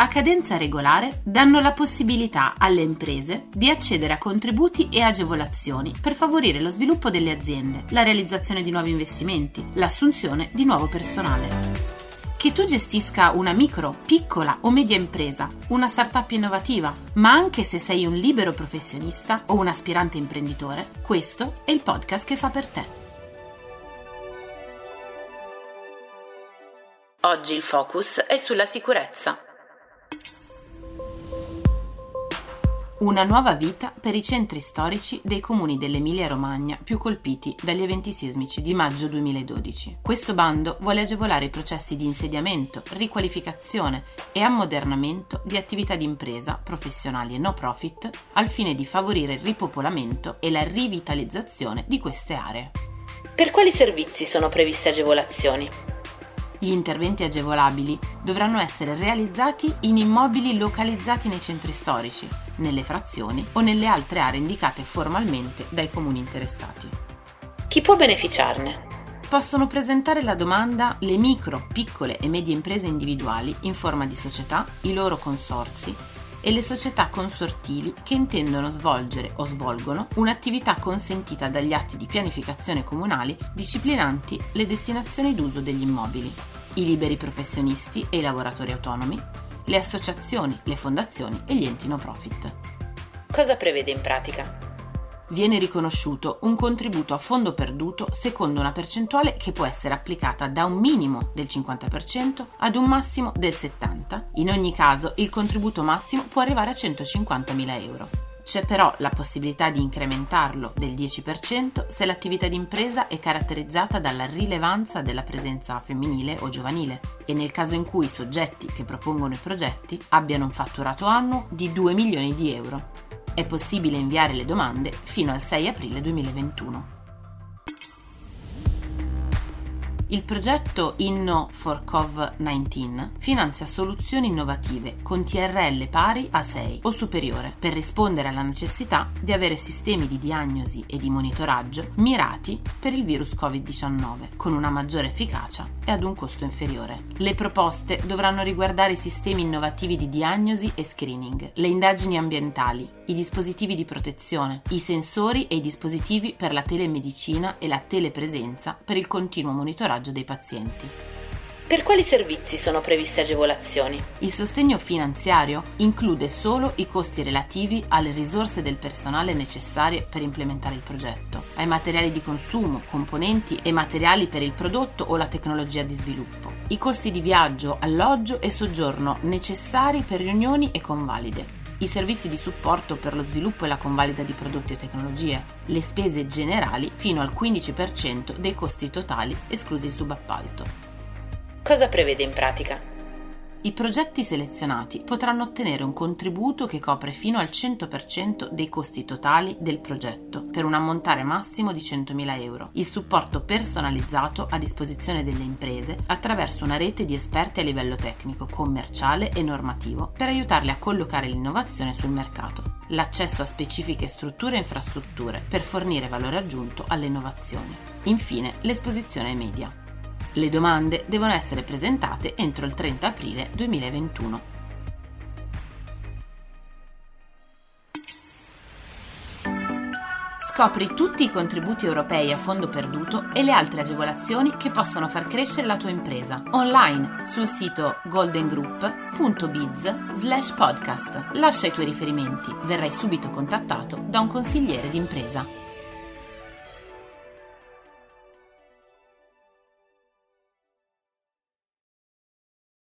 a cadenza regolare, danno la possibilità alle imprese di accedere a contributi e agevolazioni per favorire lo sviluppo delle aziende, la realizzazione di nuovi investimenti, l'assunzione di nuovo personale. Che tu gestisca una micro, piccola o media impresa, una startup innovativa, ma anche se sei un libero professionista o un aspirante imprenditore, questo è il podcast che fa per te. Oggi il focus è sulla sicurezza. Una nuova vita per i centri storici dei comuni dell'Emilia-Romagna più colpiti dagli eventi sismici di maggio 2012. Questo bando vuole agevolare i processi di insediamento, riqualificazione e ammodernamento di attività di impresa, professionali e no profit, al fine di favorire il ripopolamento e la rivitalizzazione di queste aree. Per quali servizi sono previste agevolazioni? Gli interventi agevolabili dovranno essere realizzati in immobili localizzati nei centri storici, nelle frazioni o nelle altre aree indicate formalmente dai comuni interessati. Chi può beneficiarne? Possono presentare la domanda le micro, piccole e medie imprese individuali in forma di società, i loro consorsi e le società consortili che intendono svolgere o svolgono un'attività consentita dagli atti di pianificazione comunali disciplinanti le destinazioni d'uso degli immobili i liberi professionisti e i lavoratori autonomi, le associazioni, le fondazioni e gli enti no profit. Cosa prevede in pratica? Viene riconosciuto un contributo a fondo perduto secondo una percentuale che può essere applicata da un minimo del 50% ad un massimo del 70%. In ogni caso il contributo massimo può arrivare a 150.000 euro. C'è però la possibilità di incrementarlo del 10% se l'attività d'impresa è caratterizzata dalla rilevanza della presenza femminile o giovanile e nel caso in cui i soggetti che propongono i progetti abbiano un fatturato annuo di 2 milioni di euro. È possibile inviare le domande fino al 6 aprile 2021. Il progetto Inno for Cov-19 finanzia soluzioni innovative con TRL pari a 6 o superiore per rispondere alla necessità di avere sistemi di diagnosi e di monitoraggio mirati per il virus Covid-19 con una maggiore efficacia e ad un costo inferiore. Le proposte dovranno riguardare i sistemi innovativi di diagnosi e screening, le indagini ambientali, i dispositivi di protezione, i sensori e i dispositivi per la telemedicina e la telepresenza per il continuo monitoraggio dei pazienti. Per quali servizi sono previste agevolazioni? Il sostegno finanziario include solo i costi relativi alle risorse del personale necessarie per implementare il progetto, ai materiali di consumo, componenti e materiali per il prodotto o la tecnologia di sviluppo, i costi di viaggio, alloggio e soggiorno necessari per riunioni e convalide, i servizi di supporto per lo sviluppo e la convalida di prodotti e tecnologie, le spese generali fino al 15% dei costi totali esclusi il subappalto. Cosa prevede in pratica? I progetti selezionati potranno ottenere un contributo che copre fino al 100% dei costi totali del progetto, per un ammontare massimo di 100.000 euro, il supporto personalizzato a disposizione delle imprese attraverso una rete di esperti a livello tecnico, commerciale e normativo per aiutarle a collocare l'innovazione sul mercato, l'accesso a specifiche strutture e infrastrutture per fornire valore aggiunto alle innovazioni. Infine, l'esposizione ai media. Le domande devono essere presentate entro il 30 aprile 2021. Scopri tutti i contributi europei a fondo perduto e le altre agevolazioni che possono far crescere la tua impresa online sul sito goldengroup.biz/podcast. Lascia i tuoi riferimenti, verrai subito contattato da un consigliere d'impresa.